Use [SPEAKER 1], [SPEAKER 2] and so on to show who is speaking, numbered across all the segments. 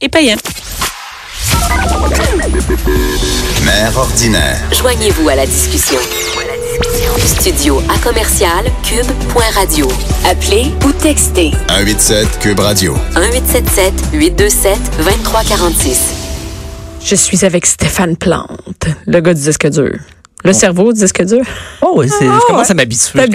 [SPEAKER 1] et payant.
[SPEAKER 2] Mère ordinaire.
[SPEAKER 3] Joignez-vous à la discussion. Studio à commercial cube.radio. Appelez ou textez
[SPEAKER 2] 187 Cube Radio.
[SPEAKER 3] 1877 827 2346.
[SPEAKER 1] Je suis avec Stéphane Plante, le gars du disque dur. Le cerveau disque dur.
[SPEAKER 4] Oh oui, c'est,
[SPEAKER 1] Ah,
[SPEAKER 4] je commence à m'habituer. À-
[SPEAKER 1] hein?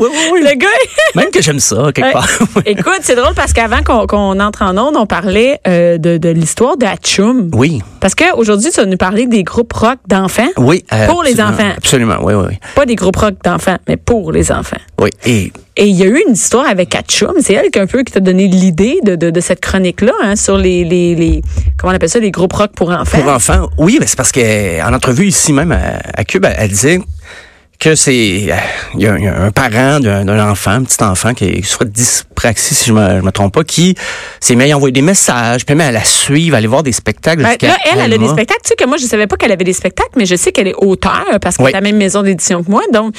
[SPEAKER 4] oui, oui, oui.
[SPEAKER 1] Le gars.
[SPEAKER 4] Même que j'aime ça, quelque
[SPEAKER 1] Ouais.
[SPEAKER 4] part.
[SPEAKER 1] Écoute, c'est drôle parce qu'avant qu'on qu'on entre en onde, on parlait euh, de, de l'histoire de Hatchoum.
[SPEAKER 4] oui,
[SPEAKER 1] Parce qu'aujourd'hui, tu vas nous parler des groupes rock d'enfants.
[SPEAKER 4] oui. euh,
[SPEAKER 1] Pour les enfants.
[SPEAKER 4] Absolument, oui, oui, oui.
[SPEAKER 1] Pas des groupes rock d'enfants, mais pour les enfants.
[SPEAKER 4] oui. Et
[SPEAKER 1] Et il y a eu une histoire avec Hatchoum. C'est elle qui, un peu, qui t'a donné l'idée de, de, de cette chronique-là hein, sur les, les, les, comment on appelle ça, les groupes rock pour enfants.
[SPEAKER 4] pour enfants, oui, mais c'est parce qu'en entrevue ici même à, à Cube, elle, elle disait que c'est il y, a, il y a un parent d'un d'un enfant, un petit enfant qui de dyspraxie, si je me, je me trompe pas, qui s'est mis à envoyer des messages, puis même à la suivre, aller voir des spectacles.
[SPEAKER 1] Là, elle, elle a des spectacles. Tu sais que moi, je savais pas qu'elle avait des spectacles, mais je sais qu'elle est auteure parce qu'elle
[SPEAKER 4] Oui.
[SPEAKER 1] est à la même maison d'édition que moi. Donc,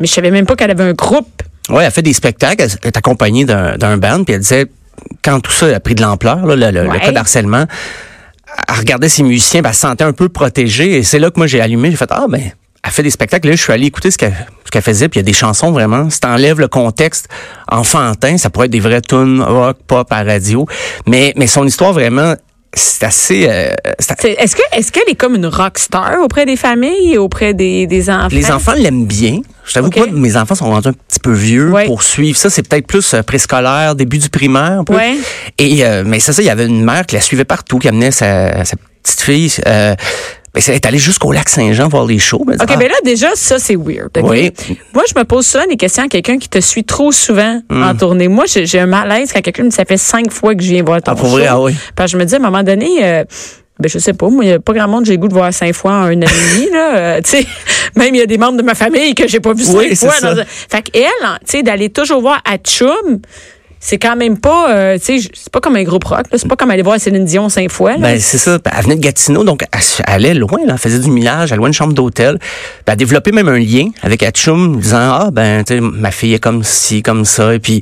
[SPEAKER 1] mais je savais même pas qu'elle avait un groupe.
[SPEAKER 4] Ouais, elle fait des spectacles, elle est accompagnée d'un d'un band, puis elle disait, quand tout ça a pris de l'ampleur, le, le- le
[SPEAKER 1] Ouais.
[SPEAKER 4] cas d'harcèlement, elle regardait ses musiciens, puis elle se sentait un peu protégée, et c'est là que moi j'ai allumé, j'ai fait, ah ben, elle fait des spectacles, là, je suis allé écouter ce qu'elle ce qu'elle faisait, puis il y a des chansons vraiment, si t'enlèves le contexte enfantin, ça pourrait être des vraies tunes rock, pop à radio, mais, mais son histoire vraiment, c'est assez... euh,
[SPEAKER 1] Est-ce que est-ce qu'elle est comme une rock star auprès des familles et auprès des, des enfants?
[SPEAKER 4] Les enfants l'aiment bien. Je t'avoue que moi, mes enfants sont rendus un petit peu vieux
[SPEAKER 1] Ouais.
[SPEAKER 4] pour suivre ça. C'est peut-être plus euh, préscolaire, début du primaire. Un peu.
[SPEAKER 1] Ouais.
[SPEAKER 4] Et euh, mais c'est ça, il y avait une mère qui la suivait partout, qui amenait sa, sa petite fille. Euh, ben, elle est allée jusqu'au lac Saint-Jean voir les shows. Dit,
[SPEAKER 1] OK,
[SPEAKER 4] ah,
[SPEAKER 1] ben là, déjà, ça, c'est weird.
[SPEAKER 4] Oui.
[SPEAKER 1] Moi, je me pose souvent des questions à quelqu'un qui te suit trop souvent
[SPEAKER 4] Hmm.
[SPEAKER 1] en tournée. Moi, j'ai un malaise quand quelqu'un me dit ça fait cinq fois que je viens voir ton
[SPEAKER 4] Ah, pour
[SPEAKER 1] show.
[SPEAKER 4] vrai? Ah oui.
[SPEAKER 1] Parce que je me dis, à un moment donné, euh, ben, je sais pas, moi, il n'y a pas grand monde que j'ai le goût de voir cinq fois en un an et demi, là. Euh, tu sais, même il y a des membres de ma famille que j'ai pas vu cinq
[SPEAKER 4] c'est
[SPEAKER 1] fois. dans Fait qu'elle, hein, tu sais, d'aller toujours voir Hatchoum, c'est quand même pas, euh, tu sais, c'est pas comme un groupe rock, là. C'est pas comme aller voir Céline Dion cinq fois, là.
[SPEAKER 4] Ben, c'est ça. Ben, Elle venait de Gatineau, donc elle, allait loin, là. Elle faisait du millage, elle louait une chambre d'hôtel. Ben, elle a développé même un lien avec Hatchoum, disant, ah, ben, tu sais, ma fille est comme ci, comme ça. Et puis,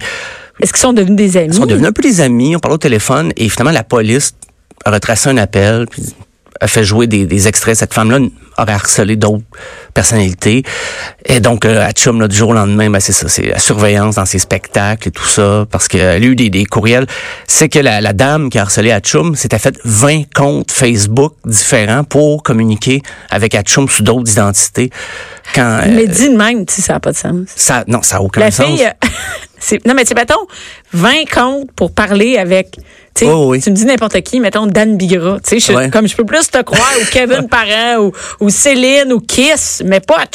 [SPEAKER 1] Est-ce qu'ils sont devenus des amis?
[SPEAKER 4] Ils sont devenus un peu des amis, on parlait au téléphone et finalement la police a retracé un appel puis a fait jouer des, des extraits. Cette femme-là aurait harcelé d'autres personnalités. Et donc, euh, à Chum, là, du jour au lendemain, ben, c'est ça, c'est la surveillance dans ses spectacles et tout ça, parce qu'elle a eu des, des courriels. C'est que la, la dame qui a harcelé Hatchoum s'était fait 20 comptes Facebook différents pour communiquer avec Hatchoum sous d'autres identités. Quand, euh,
[SPEAKER 1] Mais dis de même, tu sais, ça n'a pas de sens.
[SPEAKER 4] ça, non, ça a aucun
[SPEAKER 1] La
[SPEAKER 4] sens.
[SPEAKER 1] fille, euh, c'est, non, mais tu sais, mettons, 20 comptes pour parler avec,
[SPEAKER 4] Oh, oui.
[SPEAKER 1] tu me dis n'importe qui, mettons Dan Bigra, tu sais, je-
[SPEAKER 4] Ouais.
[SPEAKER 1] comme je peux plus te croire, ou Kevin Parent, ou, ou Céline, ou Kiss, mais pas. À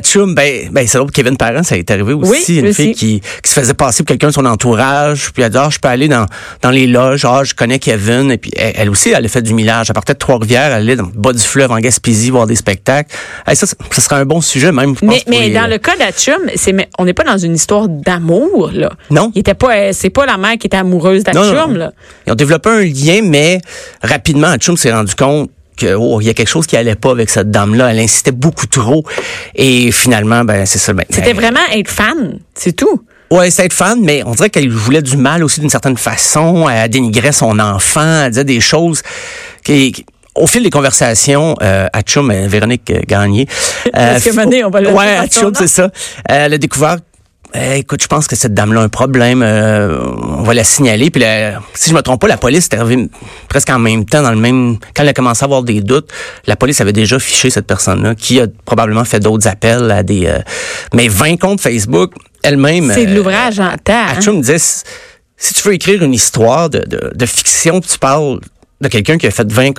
[SPEAKER 1] Chum,
[SPEAKER 4] ben, ben c'est l'autre Kevin Parent, ça est arrivé aussi.
[SPEAKER 1] Oui,
[SPEAKER 4] une fille qui, qui se faisait passer pour quelqu'un de son entourage, puis elle a dit, ah, je peux aller dans, dans les loges, ah, je connais Kevin, et puis elle, elle aussi, elle a fait du millage. Elle partait de Trois-Rivières, elle allait dans le bas du fleuve en Gaspésie voir des spectacles. Hey, ça, ça serait un bon sujet, même, je pense,
[SPEAKER 1] Mais,
[SPEAKER 4] pour
[SPEAKER 1] mais
[SPEAKER 4] les-
[SPEAKER 1] dans le cas mais on n'est pas dans une histoire d'amour, là.
[SPEAKER 4] Non.
[SPEAKER 1] Il était pas, euh, c'est pas la mère qui était amoureuse
[SPEAKER 4] non.
[SPEAKER 1] là.
[SPEAKER 4] Ils ont développé un lien, mais rapidement, Chum s'est rendu compte que oh, il y a quelque chose qui allait pas avec cette dame-là. Elle insistait beaucoup trop. Et finalement, ben c'est ça. Ben,
[SPEAKER 1] C'était
[SPEAKER 4] ben,
[SPEAKER 1] vraiment être fan, c'est tout.
[SPEAKER 4] Ouais, c'est être fan, mais on dirait qu'elle voulait du mal aussi d'une certaine façon. Elle dénigrait son enfant, elle disait des choses qui... au fil des conversations, euh, Atchoum, euh, Véronique euh, Gagné...
[SPEAKER 1] Parce que Mané, on va le
[SPEAKER 4] Ouais,
[SPEAKER 1] dire par son
[SPEAKER 4] Atchoum,
[SPEAKER 1] nom.
[SPEAKER 4] c'est ça. Euh, elle a découvert... euh, écoute, je pense que cette dame-là a un problème. euh, on va la signaler. Puis, la- si je me trompe pas, la police est arrivée presque en même temps, dans le même. Quand elle a commencé à avoir des doutes, la police avait déjà fiché cette personne-là, qui a probablement fait d'autres appels à des. euh, mais 20 comptes Facebook, elle-même.
[SPEAKER 1] C'est de
[SPEAKER 4] euh,
[SPEAKER 1] l'ouvrage en temps. hein?
[SPEAKER 4] Me disait, si tu veux écrire une histoire de, de, de fiction, tu parles de quelqu'un qui a fait 20,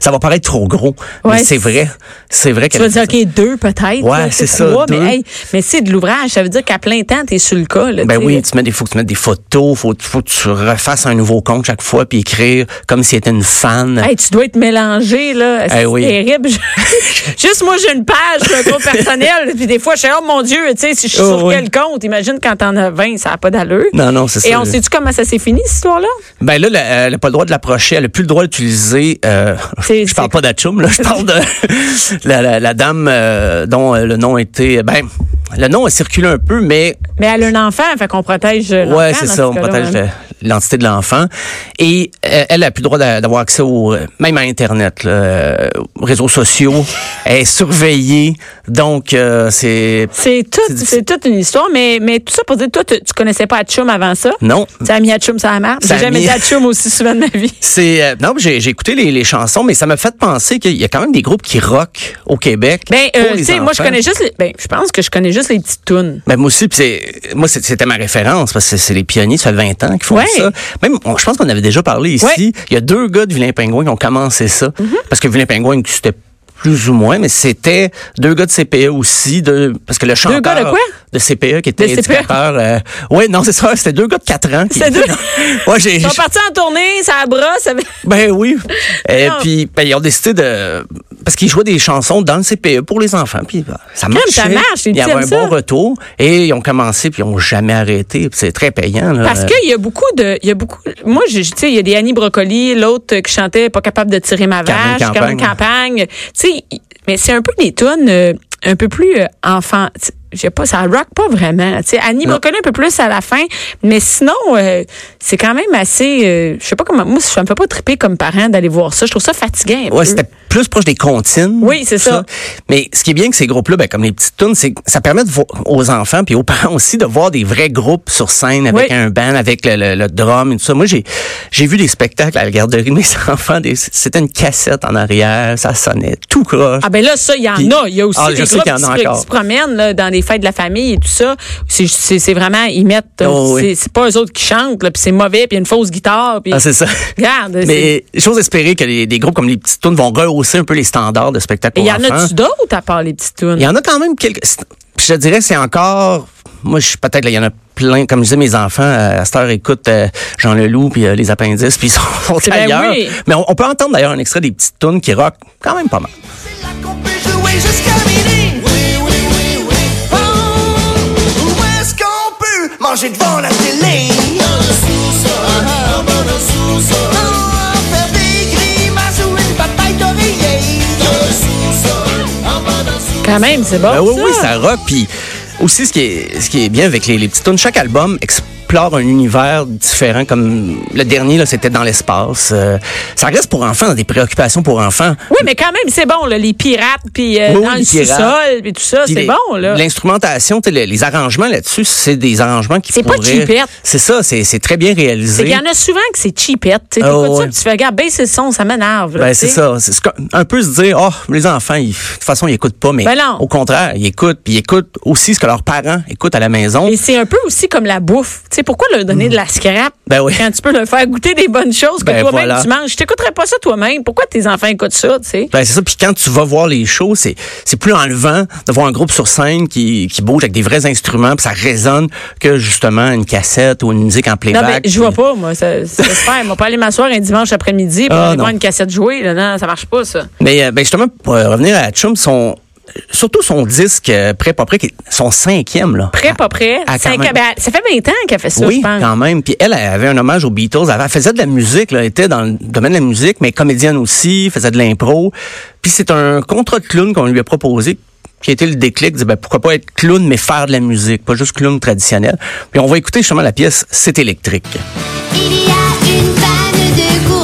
[SPEAKER 4] ça va paraître trop gros.
[SPEAKER 1] Ouais,
[SPEAKER 4] mais c'est
[SPEAKER 1] c'est-
[SPEAKER 4] vrai. C'est vrai
[SPEAKER 1] Tu vas dire, OK, deux peut-être.
[SPEAKER 4] Ouais, c'est
[SPEAKER 1] trois,
[SPEAKER 4] ça, deux.
[SPEAKER 1] Mais, hey, mais c'est de l'ouvrage. Ça veut dire qu'à plein temps, tu es sur le cas. Là,
[SPEAKER 4] Ben
[SPEAKER 1] tu
[SPEAKER 4] oui, tu mets des, faut que tu mettes des photos, faut, faut que tu refasses un nouveau compte chaque fois puis écrire comme si était une fan.
[SPEAKER 1] Hey, tu dois être mélangé, là. C'est
[SPEAKER 4] Eh oui.
[SPEAKER 1] terrible. Juste moi, j'ai une page, un compte personnel. Puis des fois, je suis, oh mon Dieu, tu sais, si je suis
[SPEAKER 4] Oh,
[SPEAKER 1] sur
[SPEAKER 4] oui.
[SPEAKER 1] quel compte? Imagine quand t'en as 20, ça n'a pas d'allure.
[SPEAKER 4] Non, non, c'est ça.
[SPEAKER 1] Et on sait-tu comment ça s'est fini, cette histoire-là?
[SPEAKER 4] Ben là, la- elle n'a pas le droit de l'approcher, elle n'a plus le droit d'utiliser. Euh, je parle pas d'Atchoum, là, je parle de la, la, la dame euh, dont euh, le nom était. Ben, le nom a circulé un peu, mais
[SPEAKER 1] Mais elle a un enfant, fait qu'on protège.
[SPEAKER 4] Ouais, c'est ça, on protège le- l'identité de l'enfant. Et euh, elle a plus le droit d'a- d'avoir accès au, euh, même à Internet, là, euh, aux réseaux sociaux. elle est surveillée, donc euh, c'est...
[SPEAKER 1] C'est tout,
[SPEAKER 4] C'est
[SPEAKER 1] toute une histoire, mais, mais tout ça pour dire, toi, tu, tu connaissais pas Atchoum avant ça?
[SPEAKER 4] Non,
[SPEAKER 1] Tu as mis Atchoum sur la map? J'ai jamais
[SPEAKER 4] mis-
[SPEAKER 1] dit Atchoum aussi souvent de ma vie.
[SPEAKER 4] c'est... euh, non, j'ai j'ai écouté les, les chansons, mais ça m'a fait penser qu'il y a quand même des groupes qui rock au Québec
[SPEAKER 1] Ben, euh, tu sais, moi, je connais juste les, ben, je pense que je connais juste les petites tunes.
[SPEAKER 4] Ben moi aussi, puis c'est moi c'était ma référence parce que c'est les pionniers, ça fait 20 ans qu'ils font
[SPEAKER 1] Ouais.
[SPEAKER 4] Ça. Même on- je pense qu'on avait déjà parlé ici.
[SPEAKER 1] Ouais. Mm-hmm.
[SPEAKER 4] Il y a deux gars de Vilain Pingouin qui ont commencé ça parce que Vilain Pingouin c'était plus ou moins, mais c'était deux gars de CPE aussi, de, parce que le chanteur
[SPEAKER 1] gars de quoi?
[SPEAKER 4] De CPE qui était
[SPEAKER 1] De CPE?
[SPEAKER 4] éducateur. Euh, ouais, non, c'est ça, c'était deux gars de 4 ans.
[SPEAKER 1] C'est deux-
[SPEAKER 4] ouais, j'ai,
[SPEAKER 1] Ils sont partis en tournée, ça brosse.
[SPEAKER 4] ben oui. Et
[SPEAKER 1] Non.
[SPEAKER 4] puis ben, ils ont décidé de parce qu'ils jouaient des chansons dans le CPE pour les enfants puis ben, ça marchait.
[SPEAKER 1] ça marche,
[SPEAKER 4] Il y avait un bon retour et ils ont commencé puis ils ont jamais arrêté. C'est très payant là.
[SPEAKER 1] Parce qu'il y a beaucoup de, il y a beaucoup, moi, tu sais, il y a des Annie Brocoli, l'autre qui chantait pas capable de tirer ma vache,
[SPEAKER 4] Campagne.
[SPEAKER 1] Campagne. Tu sais, mais c'est un peu des tunes euh, un peu plus euh, enfant. Je sais pas, ça rock pas vraiment. Tu sais, Annie. Brocoli un peu plus à la fin, mais sinon, euh, c'est quand même assez, euh, je sais pas comment, moi, ça me fait pas triper comme parent d'aller voir ça. Je trouve ça fatigant. un
[SPEAKER 4] Ouais, c'était plus proche des comptines.
[SPEAKER 1] Oui, c'est ça.
[SPEAKER 4] Mais ce qui est bien que ces groupes-là, ben, comme les petites tunes, c'est que ça permet de voir aux enfants puis aux parents aussi de voir des vrais groupes sur scène avec
[SPEAKER 1] Oui.
[SPEAKER 4] un band, avec le, le- le drum et tout ça. Moi, j'ai j'ai vu des spectacles à la garderie de mes enfants. C'était une cassette en arrière, ça sonnait tout croche.
[SPEAKER 1] Ah ben là, ça, il y en a. Il y a aussi
[SPEAKER 4] Ah,
[SPEAKER 1] des
[SPEAKER 4] je
[SPEAKER 1] groupes qui se promènent là, dans les fêtes de la famille et tout ça. C'est- vraiment, ils mettent, euh,
[SPEAKER 4] Oh, oui.
[SPEAKER 1] c'est pas eux autres qui chantent, là, puis c'est mauvais, puis il y a une fausse guitare. Puis,
[SPEAKER 4] Ah, c'est ça.
[SPEAKER 1] regarde,
[SPEAKER 4] Mais j'ose espérer que les, des groupes comme les petites tunes vont rehausser un peu les standards de spectacle
[SPEAKER 1] Et
[SPEAKER 4] pour
[SPEAKER 1] il y en a-tu d'autres à part les petites tunes?
[SPEAKER 4] Il y en a quand même quelques. Je te dirais, c'est encore. Moi, je peut-être, là, il y en a plein. Comme je disais, mes enfants, euh, à cette heure, écoutent euh, Jean Leloup puis euh, les appendices, puis ils sont,
[SPEAKER 1] ben
[SPEAKER 4] ailleurs.
[SPEAKER 1] oui.
[SPEAKER 4] Mais on, on peut entendre d'ailleurs un extrait des petites tunes qui rock quand même pas mal.
[SPEAKER 5] Manger devant la télé? Dans le sous-sol, en bas dans le sous-sol. Faire des grimaces ou une bataille d'oreiller. Dans le sous-sol, en bas dans le sous-sol.
[SPEAKER 1] Quand même, c'est bon.
[SPEAKER 4] Ben oui,
[SPEAKER 1] ça.
[SPEAKER 4] oui, ça rock. Puis aussi, ce qui est, ce qui est bien avec les, les petites tunes, chaque album explore un univers différent. Comme le dernier, là, c'était dans l'espace. Euh, ça reste pour enfants, dans des préoccupations pour enfants.
[SPEAKER 1] Oui, mais quand même, c'est bon, là, les pirates, puis euh, dans le sous-sol, puis tout ça, c'est bon, là.
[SPEAKER 4] L'instrumentation, les, les arrangements là-dessus, c'est des arrangements qui
[SPEAKER 1] C'est pas cheapette.
[SPEAKER 4] C'est ça, c'est très bien réalisé.
[SPEAKER 1] qu'il y en a souvent que c'est cheapette. Tu ça,
[SPEAKER 4] ouais.
[SPEAKER 1] puis tu fais, regarde, baisse le son, ça m'énerve.
[SPEAKER 4] Ben, c'est ça. C'est ce que- un peu se dire, oh, les enfants, ils- de toute façon, ils écoutent pas, mais
[SPEAKER 1] Ben
[SPEAKER 4] au contraire, ils écoutent, puis ils écoutent aussi ce que leurs parents écoutent à la maison.
[SPEAKER 1] Et c'est un peu aussi comme la bouffe. Tu sais, pourquoi leur donner de la scrap
[SPEAKER 4] Ben oui.
[SPEAKER 1] quand tu peux leur faire goûter des bonnes choses que
[SPEAKER 4] Ben
[SPEAKER 1] toi-même
[SPEAKER 4] voilà.
[SPEAKER 1] tu manges? Je t'écouterais pas ça toi-même? Pourquoi tes enfants écoutent ça, tu sais?
[SPEAKER 4] Ben, c'est ça. Puis quand tu vas voir les shows, c'est c'est plus enlevant de voir un groupe sur scène qui, qui bouge avec des vrais instruments, puis ça résonne que justement une cassette ou une musique en
[SPEAKER 1] Non,
[SPEAKER 4] playback.
[SPEAKER 1] mais je vois
[SPEAKER 4] puis-
[SPEAKER 1] pas, moi. Ça, ça. Moi, pas aller m'asseoir un dimanche après-midi pour
[SPEAKER 4] Ah,
[SPEAKER 1] aller
[SPEAKER 4] non.
[SPEAKER 1] voir une cassette jouer. Là. Non, ça marche pas, ça.
[SPEAKER 4] Mais euh, ben, justement, pour euh, revenir à Chum, son surtout son disque euh, prêt pas prêt, qui est son cinquième là.
[SPEAKER 1] Prêt, pas prêt.
[SPEAKER 4] Ah, quand
[SPEAKER 1] Cinq-
[SPEAKER 4] même.
[SPEAKER 1] ben, ça fait 20 ans qu'elle fait ça,
[SPEAKER 4] oui,
[SPEAKER 1] je pense.
[SPEAKER 4] quand même. Puis elle, elle avait un hommage aux Beatles. Elle faisait de la musique, là, elle était dans le domaine de la musique, mais comédienne aussi, faisait de l'impro. Puis c'est un contrat de clown qu'on lui a proposé qui a été le déclic, dit, ben, pourquoi pas être clown, mais faire de la musique, pas juste clown traditionnel. Puis on va écouter justement la pièce C'est électrique.
[SPEAKER 6] Il y a une panne de courant,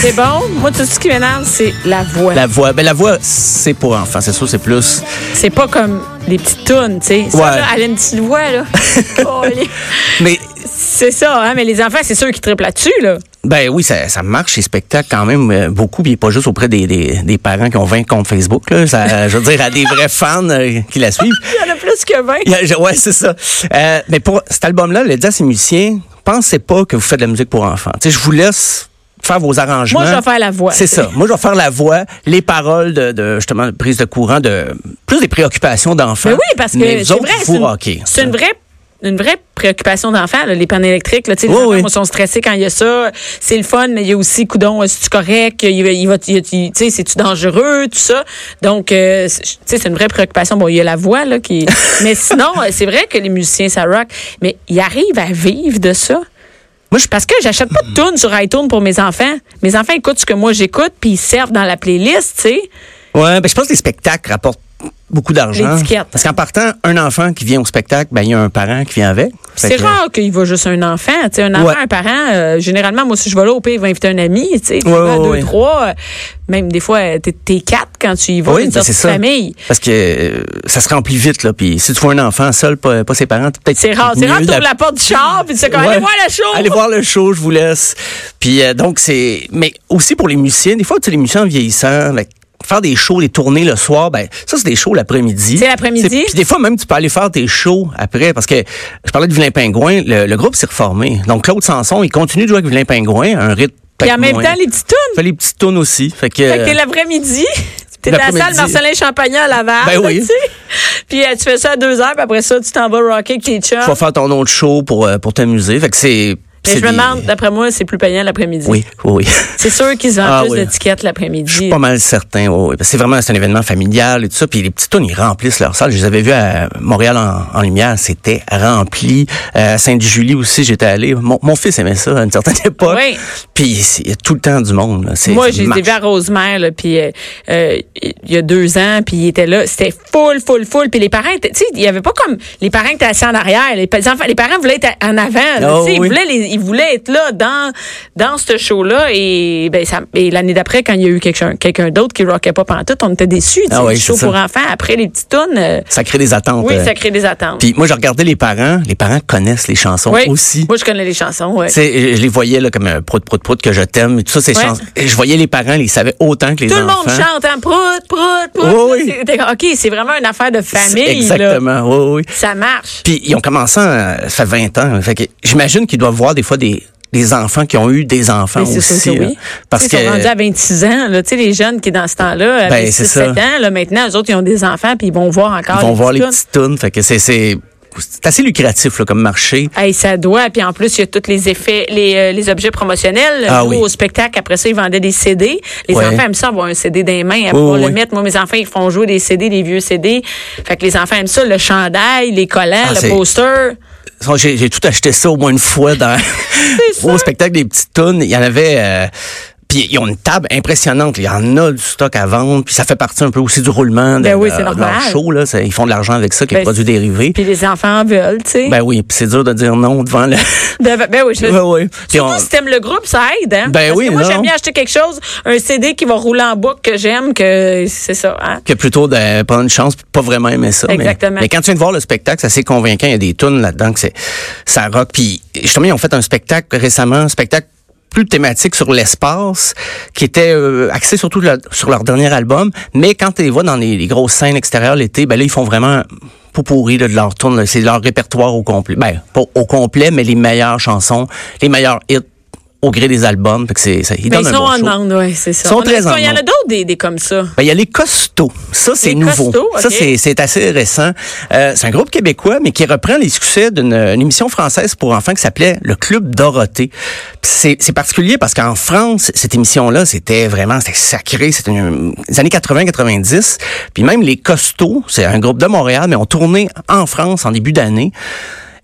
[SPEAKER 6] C'est
[SPEAKER 1] bon? Moi, tout ce qui m'énerve, c'est la voix.
[SPEAKER 4] La voix, ben la voix, c'est pour enfants, c'est sûr, c'est plus.
[SPEAKER 1] C'est pas comme les petites tunes, tu sais. Ça,
[SPEAKER 4] Ouais.
[SPEAKER 1] elle a une petite voix, là.
[SPEAKER 4] Mais
[SPEAKER 1] c'est ça, hein, mais les enfants, c'est ceux qui triplent là-dessus, là.
[SPEAKER 4] Ben oui, ça, ça marche, ces spectacles, quand même, euh, beaucoup, puis pas juste auprès des, des, des parents qui ont 20 comptes Facebook, là. Ça, je veux dire, à des vrais fans euh, qui la suivent.
[SPEAKER 1] Il y en a plus que 20.
[SPEAKER 4] Il y a- je- ouais, c'est ça. Euh, mais pour cet album-là, le dit à ses musiciens, pensez pas que vous faites de la musique pour enfants. Tu sais, je vous laisse faire vos arrangements.
[SPEAKER 1] Moi, je vais faire la voix.
[SPEAKER 4] C'est ça. Moi, je vais faire la voix, les paroles de, de justement de prise de courant, de plus des préoccupations d'enfants.
[SPEAKER 1] Mais oui, parce que c'est vrai, c'est une, c'est une vraie une vraie préoccupation d'enfant, là, les panneaux électriques. Là, tu sais, les
[SPEAKER 4] Oui,
[SPEAKER 1] enfants
[SPEAKER 4] oui.
[SPEAKER 1] sont stressés quand il y a ça. C'est le fun, mais il y a aussi, coudon, est-ce tu correct? Il, il va, tu sais, c'est-tu dangereux? Tout ça? Donc, euh, c'est- tu sais, c'est une vraie préoccupation. Bon, il y a la voix, là, qui. mais sinon, euh, c'est vrai que les musiciens, ça rock. Mais ils arrivent à vivre de ça.
[SPEAKER 4] Moi, je
[SPEAKER 1] Parce que j'achète pas de tunes sur iTunes pour mes enfants. Mes enfants écoutent ce que moi j'écoute, puis ils servent dans la playlist, tu sais.
[SPEAKER 4] Ouais, ben je pense que les spectacles rapportent beaucoup d'argent. Parce qu'en partant, un enfant qui vient au spectacle, ben il y a un parent qui vient avec.
[SPEAKER 1] C'est
[SPEAKER 4] que-
[SPEAKER 1] rare qu'il va juste un enfant. Un enfant,
[SPEAKER 4] Ouais.
[SPEAKER 1] un parent, euh, généralement, moi, si je vais là, au pire, il va inviter un ami. Tu
[SPEAKER 4] Ouais,
[SPEAKER 1] vas
[SPEAKER 4] ouais,
[SPEAKER 1] deux, trois. euh, Même des fois, t'es, quatre quand tu y vas.
[SPEAKER 4] Oui,
[SPEAKER 1] une
[SPEAKER 4] ben,
[SPEAKER 1] famille.
[SPEAKER 4] Parce que euh, ça se remplit vite là. Puis si tu vois un enfant seul, pas, pas ses parents, peut-être.
[SPEAKER 1] C'est rare. C'est rare, tu ouvres la porte du char, puis tu sais, allez voir la show.
[SPEAKER 4] Allez voir le show, je vous laisse. Puis euh, donc c'est, mais aussi pour les musiciens, des fois tu sais les musiciens vieillissants, ben, faire des shows, les tournées le soir, ben ça c'est des shows l'après-midi.
[SPEAKER 1] C'est l'après-midi?
[SPEAKER 4] Puis des fois même tu peux aller faire tes shows après parce que je parlais de Vilain Pingouin, le, le groupe s'est reformé. Donc Claude Sanson, il continue de jouer avec Vilain Pingouin, un rythme.
[SPEAKER 1] Puis en même
[SPEAKER 4] moins-
[SPEAKER 1] temps, les petites tunes.
[SPEAKER 4] Fait les petites tunes aussi. Fait que,
[SPEAKER 1] Fait que t'es l'après-midi. T'es à la salle. Marcelin Champagnat à Laval.
[SPEAKER 4] Ben oui.
[SPEAKER 1] Puis euh, tu fais ça à deux heures, puis après ça, tu t'en vas rocker avec tes chums.
[SPEAKER 4] tu vas faire ton autre show pour euh, pour t'amuser. Fait que c'est
[SPEAKER 1] Mais je me demande, d'après moi, c'est plus payant l'après-midi.
[SPEAKER 4] Oui, oui.
[SPEAKER 1] C'est sûr qu'ils vendent
[SPEAKER 4] Ah
[SPEAKER 1] plus
[SPEAKER 4] oui.
[SPEAKER 1] d'étiquettes
[SPEAKER 4] Je
[SPEAKER 1] l'après-midi.
[SPEAKER 4] suis pas mal certain. oui, C'est vraiment c'est un événement familial et tout ça. Puis les petits tunes, ils remplissent leur salle. Je les avais vus à Montréal en, en lumière, c'était rempli. Euh, à Sainte-Julie aussi, j'étais allé. Mon, mon fils aimait ça à une certaine époque.
[SPEAKER 1] Oui.
[SPEAKER 4] Puis il y a tout le temps du monde.
[SPEAKER 1] Moi, j'ai été vu à Rosemère, là, puis euh, euh, il y a deux ans, puis il était là. C'était full, full, full. Puis les parents, étaient- tu sais, il y avait pas comme les parents qui étaient assis en arrière. Les, pa- les enfants, les parents voulaient être en avant. là,
[SPEAKER 4] Oh,
[SPEAKER 1] sais,
[SPEAKER 4] oui.
[SPEAKER 1] ils, voulaient les- ils voulaient être là dans dans ce show-là. Et ben ça, et l'année d'après, quand il y a eu quelqu'un quelqu'un d'autre qui rockait pas pendant tout, on était déçus.
[SPEAKER 4] Ah oui,
[SPEAKER 1] le show
[SPEAKER 4] c'est ça.
[SPEAKER 1] pour enfants après les petites tunes. euh,
[SPEAKER 4] Ça crée des attentes.
[SPEAKER 1] oui,
[SPEAKER 4] euh.
[SPEAKER 1] ça crée des attentes.
[SPEAKER 4] Puis moi, je regardais les parents. Les parents connaissent les chansons
[SPEAKER 1] oui.
[SPEAKER 4] aussi.
[SPEAKER 1] Moi, je connais les chansons. Ouais.
[SPEAKER 4] Sais, je les voyais là, comme un prout, prout, prout que je t'aime tout ça, ces
[SPEAKER 1] Ouais.
[SPEAKER 4] chansons. Je voyais les parents, ils savaient autant que les
[SPEAKER 1] Tout le
[SPEAKER 4] enfants.
[SPEAKER 1] monde chante, hein, prout, prout, prout.
[SPEAKER 4] Oui, oui.
[SPEAKER 1] C'est- OK, c'est vraiment une affaire de famille. là.
[SPEAKER 4] Exactement, oui, oui.
[SPEAKER 1] Ça marche.
[SPEAKER 4] Puis ils ont commencé, ça fait 20 ans. Fait j'imagine qu'ils doivent voir des fois des, des enfants qui ont eu des enfants aussi. là.
[SPEAKER 1] oui.
[SPEAKER 4] Parce que
[SPEAKER 1] rendus à 26 ans. Là. Tu sais, les jeunes qui, dans ce temps-là,
[SPEAKER 4] Ben,
[SPEAKER 1] avaient
[SPEAKER 4] c'est
[SPEAKER 1] 6-7
[SPEAKER 4] ça.
[SPEAKER 1] ans, là, maintenant, eux autres, ils ont des enfants, puis ils vont voir encore
[SPEAKER 4] ils vont voir les petites tunes. Fait que c'est, c'est, c'est assez lucratif là, comme marché.
[SPEAKER 1] Hey, ça doit. Puis en plus, il y a tous les effets, les, euh, les objets promotionnels.
[SPEAKER 4] Ah
[SPEAKER 1] Nous,
[SPEAKER 4] oui.
[SPEAKER 1] au spectacle, après ça, ils vendaient des CD. Les
[SPEAKER 4] Ouais.
[SPEAKER 1] enfants aiment ça, avoir un CD dans les mains, à pouvoir
[SPEAKER 4] oui,
[SPEAKER 1] le
[SPEAKER 4] oui.
[SPEAKER 1] mettre. Moi, mes enfants, ils font jouer des CD, des vieux CD. Fait que les enfants aiment ça, le chandail, les collants,
[SPEAKER 4] Ah,
[SPEAKER 1] le poster.
[SPEAKER 4] J'ai tout acheté ça au moins une fois dans au spectacle des petites tunes. Il y en avait. euh, puis ils ont une table impressionnante. Il y en a du stock à vendre. Puis ça fait partie un peu aussi du roulement de,
[SPEAKER 1] Ben oui,
[SPEAKER 4] de-
[SPEAKER 1] c'est
[SPEAKER 4] de leur show. Là. Ils font de l'argent avec ça, les
[SPEAKER 1] Ben,
[SPEAKER 4] produits dérivés.
[SPEAKER 1] Puis les enfants en veulent, tu sais.
[SPEAKER 4] Ben oui, puis c'est dur de dire non devant le.
[SPEAKER 1] De- ben oui, je
[SPEAKER 4] ouais. Puis
[SPEAKER 1] Surtout
[SPEAKER 4] on-
[SPEAKER 1] si t'aimes le groupe, ça aide, hein?
[SPEAKER 4] Ben
[SPEAKER 1] Parce
[SPEAKER 4] oui,
[SPEAKER 1] que moi, j'aime bien acheter quelque chose, un CD qui va rouler en boucle que j'aime, que c'est ça, hein?
[SPEAKER 4] que plutôt de prendre une chance pas vraiment aimer ça. mais-
[SPEAKER 1] Exactement.
[SPEAKER 4] Mais, quand tu viens de voir le spectacle, c'est assez convaincant. Il y a des tunes là-dedans que c'est ça rock. Puis justement, ils ont fait un spectacle récemment, un spectacle plus thématique sur l'espace, qui était euh, surtout sur leur dernier album. Mais quand tu les dans les, les grosses scènes extérieures l'été, ben là, ils font vraiment pour pourri de leur tourne. C'est leur répertoire au complet. Ben, pas au complet, mais les meilleures chansons, les meilleurs hits au gré des albums. Fait que c'est, ça, ils
[SPEAKER 1] Ben,
[SPEAKER 4] donnent
[SPEAKER 1] ils
[SPEAKER 4] un
[SPEAKER 1] sont
[SPEAKER 4] bon
[SPEAKER 1] en
[SPEAKER 4] show.
[SPEAKER 1] oui, c'est ça.
[SPEAKER 4] Ils sont
[SPEAKER 1] On a-
[SPEAKER 4] très en
[SPEAKER 1] Il y en a d'autres des, des comme ça.
[SPEAKER 4] Ben, il y a les costauds. Ça, c'est
[SPEAKER 1] Les
[SPEAKER 4] nouveau.
[SPEAKER 1] Costauds,
[SPEAKER 4] Ça, c'est, c'est assez récent. Euh, c'est un groupe québécois, mais qui reprend les succès d'une une émission française pour enfants qui s'appelait Le Club Dorothée. Puis C'est, c'est particulier parce qu'en France, cette émission-là, c'était vraiment c'était sacré. C'était une- les années 80-90. Puis même les costauds, c'est un groupe de Montréal, mais ont tourné en France en début d'année.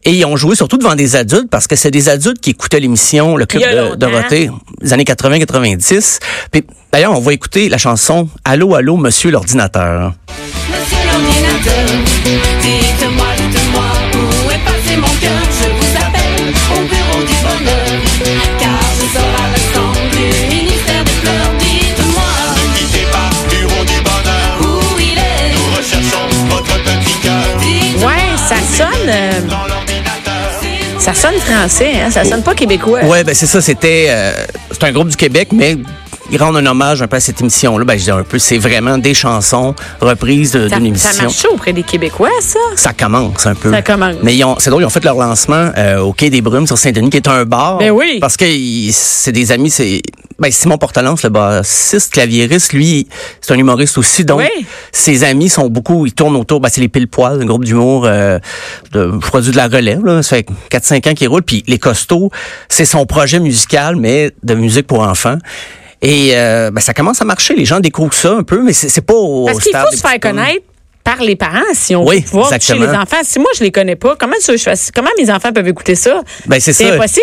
[SPEAKER 4] Et ils ont joué surtout devant des adultes parce que c'est des adultes qui écoutaient l'émission Le Club de. Dorothée des années 80-90. Puis d'ailleurs, on va écouter la chanson Allô, allô, monsieur l'ordinateur.
[SPEAKER 7] Monsieur l'ordinateur, dites-moi, dites-moi, où est passé mon cœur? Je
[SPEAKER 1] ça sonne français, hein? Ça sonne pas québécois.
[SPEAKER 4] Ouais, ben c'est ça, c'était euh, c'est un groupe du Québec, mais ils rendent un hommage un peu à cette émission-là. Ben je dis un peu, c'est vraiment des chansons reprises d'une émission.
[SPEAKER 1] ça marche auprès des Québécois, ça?
[SPEAKER 4] Ça commence un peu.
[SPEAKER 1] Ça commence.
[SPEAKER 4] Mais c'est drôle, ils ont fait leur lancement euh, au Quai des Brumes sur Saint-Denis, qui est un bar.
[SPEAKER 1] Ben oui.
[SPEAKER 4] Parce que c'est des amis, c'est Ben, Simon Portalance, le bassiste, claviériste, lui, c'est un humoriste aussi. Donc,
[SPEAKER 1] Oui.
[SPEAKER 4] ses amis sont beaucoup, ils tournent autour, ben, c'est les pile-poils, un groupe d'humour, euh, de, je de la relève, là. Ça fait 4-5 ans qu'il roule. Puis les costauds, c'est son projet musical, mais de musique pour enfants. Et euh, ben, ça commence à marcher. Les gens découvrent ça un peu, mais c'est pas au
[SPEAKER 1] Parce qu'il faut se faire connaître par les parents si on
[SPEAKER 4] Oui,
[SPEAKER 1] veut pouvoir toucher les enfants. Si moi je les connais pas, comment tu veux je fasse comment mes enfants peuvent écouter ça?
[SPEAKER 4] Ben, c'est
[SPEAKER 1] impossible.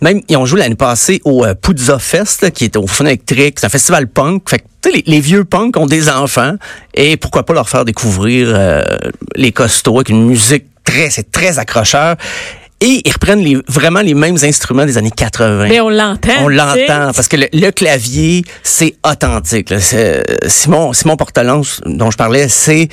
[SPEAKER 4] Même, ils ont joué l'année passée au euh, Poudza Fest, là, qui est au Fun électrique. C'est un festival punk. Fait que, tu sais, les, les vieux punks ont des enfants. Et pourquoi pas leur faire découvrir euh, les costauds avec une musique très, c'est très accrocheur. Et ils reprennent les, vraiment les mêmes instruments des années 80.
[SPEAKER 1] Mais on l'entend.
[SPEAKER 4] On l'entend parce que le, le clavier, c'est authentique. là. Simon, Simon Portalance, dont je parlais, c'est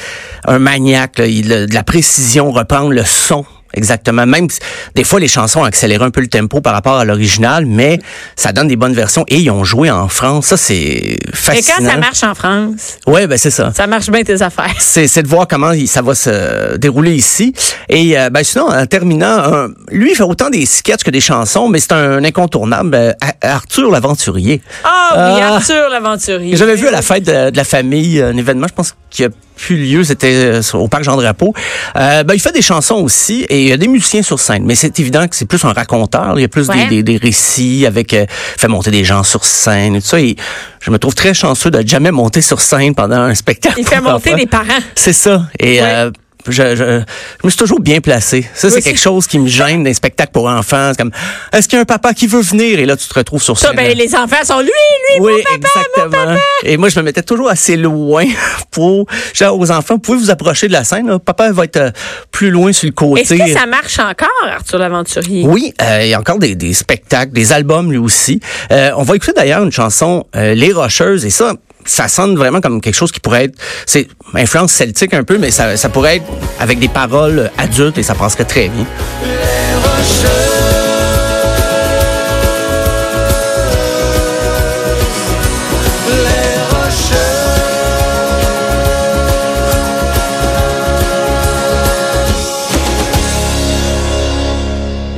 [SPEAKER 4] un maniaque. là. Il a de la précision, reprendre le son. Exactement. Même des fois, les chansons accélèrent un peu le tempo par rapport à l'original, mais ça donne des bonnes versions. Et ils ont joué en France. Ça, c'est
[SPEAKER 1] Et
[SPEAKER 4] fascinant.
[SPEAKER 1] quand ça marche en France,
[SPEAKER 4] Ouais, ben c'est ça.
[SPEAKER 1] ça marche bien tes affaires.
[SPEAKER 4] C'est, c'est de voir comment ça va se dérouler ici. Et euh, ben sinon, en terminant, un- lui, il fait autant des sketchs que des chansons, mais c'est un incontournable. euh, Arthur l'aventurier.
[SPEAKER 1] Ah oui,
[SPEAKER 4] Ah.
[SPEAKER 1] Arthur l'aventurier.
[SPEAKER 4] J'avais vu à la fête de, de la famille un événement, je pense qui a plus lieu, c'était euh, au parc Jean Drapeau. Euh, ben, il fait des chansons aussi et il y a des musiciens sur scène, mais c'est évident que c'est plus un raconteur. Il y a plus
[SPEAKER 1] Ouais.
[SPEAKER 4] des, des, des récits avec euh, fait monter des gens sur scène et tout ça. Et je me trouve très chanceux de jamais monter sur scène pendant un spectacle.
[SPEAKER 1] Il fait monter les parents.
[SPEAKER 4] C'est ça. Et
[SPEAKER 1] Ouais.
[SPEAKER 4] euh, je, je, je me suis toujours bien placé. Ça, c'est quelque chose qui me gêne dans les spectacles pour enfants. C'est comme, est-ce qu'il y a un papa qui veut venir? Et là, tu te retrouves sur
[SPEAKER 1] Ça,
[SPEAKER 4] scène.
[SPEAKER 1] ben, les enfants sont lui, lui,
[SPEAKER 4] Oui,
[SPEAKER 1] mon papa, mon
[SPEAKER 4] exactement.
[SPEAKER 1] papa.
[SPEAKER 4] Et moi, je me mettais toujours assez loin pour, genre, aux enfants, vous pouvez vous approcher de la scène. là. Papa va être euh, plus loin sur le côté.
[SPEAKER 1] Est-ce que ça marche encore, Arthur l'aventurier?
[SPEAKER 4] Oui, euh, il y a encore des, des spectacles, des albums lui aussi. Euh, on va écouter d'ailleurs une chanson, euh, Les Rocheuses, et ça, ça sonne vraiment comme quelque chose qui pourrait être, c'est influence celtique un peu, mais ça, ça pourrait être avec des paroles adultes et ça passerait très bien.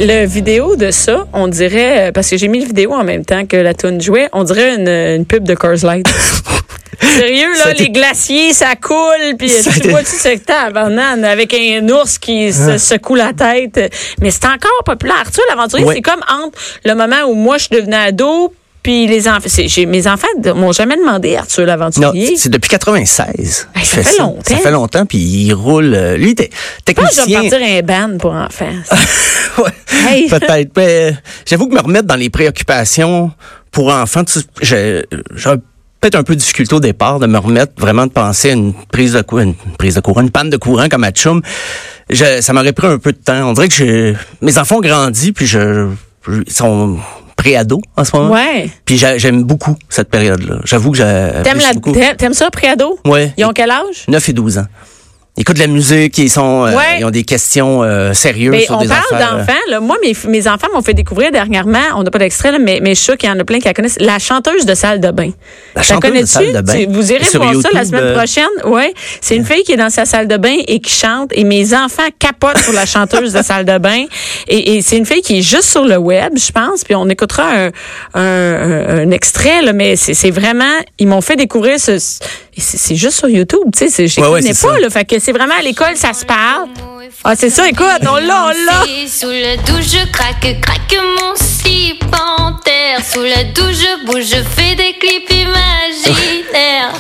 [SPEAKER 1] Le vidéo de ça, on dirait, euh, parce que j'ai mis le vidéo en même temps que la tune jouait, on dirait une, une pub de Cars Light. Sérieux, là, les glaciers, ça coule, puis
[SPEAKER 4] a
[SPEAKER 1] tu vois, tu que t'as banane avec un ours qui se secoue la tête. Mais c'est encore populaire. Arthur l'aventurier,
[SPEAKER 4] Ouais.
[SPEAKER 1] c'est comme entre le moment où moi, je devenais ado, puis les enfants. j'ai- Mes enfants ne m'ont jamais demandé Arthur
[SPEAKER 4] Non,
[SPEAKER 1] l'aventurier.
[SPEAKER 4] c'est depuis 96.
[SPEAKER 1] Hey,
[SPEAKER 4] qu'il
[SPEAKER 1] ça
[SPEAKER 4] fait
[SPEAKER 1] longtemps.
[SPEAKER 4] Ça fait longtemps, puis il roule. euh, Lui, il était
[SPEAKER 1] Je pense que je vais
[SPEAKER 4] technicien.
[SPEAKER 1] partir un ban pour enfants.
[SPEAKER 4] Ouais,
[SPEAKER 1] Hey.
[SPEAKER 4] Peut-être. Mais euh, j'avoue que me remettre dans les préoccupations pour enfants, tu j'ai j'ai peut-être un peu de difficulté au départ de me remettre vraiment de penser à une prise de courant, une prise de courant, une panne de courant comme à Chum. Je- ça m'aurait pris un peu de temps. On dirait que je, mes enfants ont grandi, puis je, je- ils sont pré-ados en ce moment.
[SPEAKER 1] Ouais.
[SPEAKER 4] Puis j'a- j'aime beaucoup cette période-là. J'avoue que j'ai
[SPEAKER 1] T'aimes, la, t'aimes ça, préado?
[SPEAKER 4] Ouais.
[SPEAKER 1] Ils ont quel âge?
[SPEAKER 4] 9 et 12 ans. Ils écoutent de la musique, ils sont, euh, ils ont des questions euh, sérieuses
[SPEAKER 1] Mais
[SPEAKER 4] sur
[SPEAKER 1] on
[SPEAKER 4] des
[SPEAKER 1] parle
[SPEAKER 4] euh,
[SPEAKER 1] d'enfants. Moi, mes, mes enfants m'ont fait découvrir dernièrement, on n'a pas d'extrait, mais, mais je suis sûre qu'il y en a plein qui la connaissent, la chanteuse de salle de bain.
[SPEAKER 4] La
[SPEAKER 1] La
[SPEAKER 4] chanteuse de salle de bain?
[SPEAKER 1] Tu- Vous irez voir ça la semaine
[SPEAKER 4] euh,
[SPEAKER 1] prochaine. Ouais. C'est une fille qui est dans sa salle de bain et qui chante. Et mes enfants capotent sur la chanteuse de salle de bain. Et, et c'est une fille qui est juste sur le web, je pense. Puis on écoutera un, un, un- un extrait, là, mais c'est vraiment, ils m'ont fait découvrir ce. C'est juste sur YouTube, tu sais. Je
[SPEAKER 4] ouais,
[SPEAKER 1] connais pas,
[SPEAKER 4] ça.
[SPEAKER 1] là. Fait que c'est vraiment à l'école, ça se parle. Ah, c'est ça, écoute, on l'a, on l'a.
[SPEAKER 8] Sous le douche, je craque, craque mon slip en terre. Sous la douche, je bouge, je fais des clips imaginaires.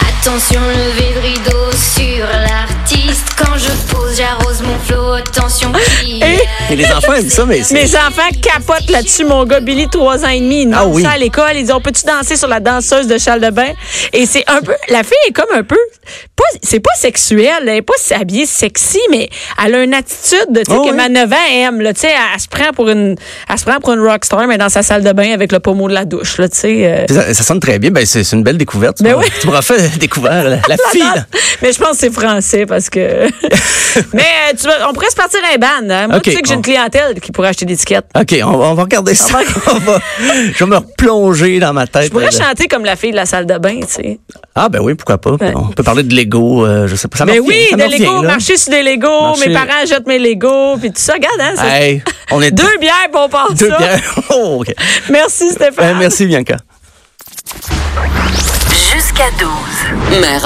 [SPEAKER 8] Attention, lever de rideau sur l'artiste. Quand je pose, j'arrose mon flot. Attention, qui
[SPEAKER 4] Et les enfants aiment ça, mais c'est-
[SPEAKER 1] Mes enfants capotent là-dessus, mon gars. Billy, trois ans et demi, il demande
[SPEAKER 4] Ah oui.
[SPEAKER 1] ça à l'école. Il dit, on peut-tu danser sur la danseuse de Charles de Bain? Et c'est un peu, la fille est comme un peu, pas, c'est pas sexuel, elle est pas habillée sexy, mais elle a une attitude de, tu sais,
[SPEAKER 4] Oh
[SPEAKER 1] que
[SPEAKER 4] oui.
[SPEAKER 1] ma 9 ans aime, là, tu sais, elle, elle se prend pour une, elle se prend pour une rockstar, mais dans sa salle de bain avec le pommeau de la douche, là, tu sais. euh.
[SPEAKER 4] Ça, ça sonne très bien. Ben, c'est c'est une belle découverte. Tu
[SPEAKER 1] Ben oui.
[SPEAKER 4] Tu m'auras découvrir la, la fille.
[SPEAKER 1] Mais je pense que c'est français parce que. mais euh, tu vas- on pourrait se partir un ban. Hein? Moi,
[SPEAKER 4] Ok,
[SPEAKER 1] tu sais que j'ai
[SPEAKER 4] on-
[SPEAKER 1] une clientèle qui pourrait acheter des étiquettes.
[SPEAKER 4] OK, on, va- on va regarder ça. On va- je vais me replonger dans ma tête.
[SPEAKER 1] Je pourrais
[SPEAKER 4] là.
[SPEAKER 1] chanter comme la fille de la salle de bain, tu sais.
[SPEAKER 4] Ah, ben oui, pourquoi pas.
[SPEAKER 1] Ouais.
[SPEAKER 4] On peut parler de Lego, euh, je sais pas. Ça
[SPEAKER 1] Mais
[SPEAKER 4] revient,
[SPEAKER 1] oui,
[SPEAKER 4] ça
[SPEAKER 1] de
[SPEAKER 4] me revient,
[SPEAKER 1] Lego, marcher sur des Lego,
[SPEAKER 4] Marcher-
[SPEAKER 1] mes parents jettent mes Lego, puis tout ça. Regarde, hein,
[SPEAKER 4] Hey, on est
[SPEAKER 1] deux bières, puis on part
[SPEAKER 4] deux
[SPEAKER 1] ça.
[SPEAKER 4] bières. Oh.
[SPEAKER 1] Merci, Stéphane.
[SPEAKER 4] Ben, merci, Bianca.
[SPEAKER 3] Jusqu'à 12. Mère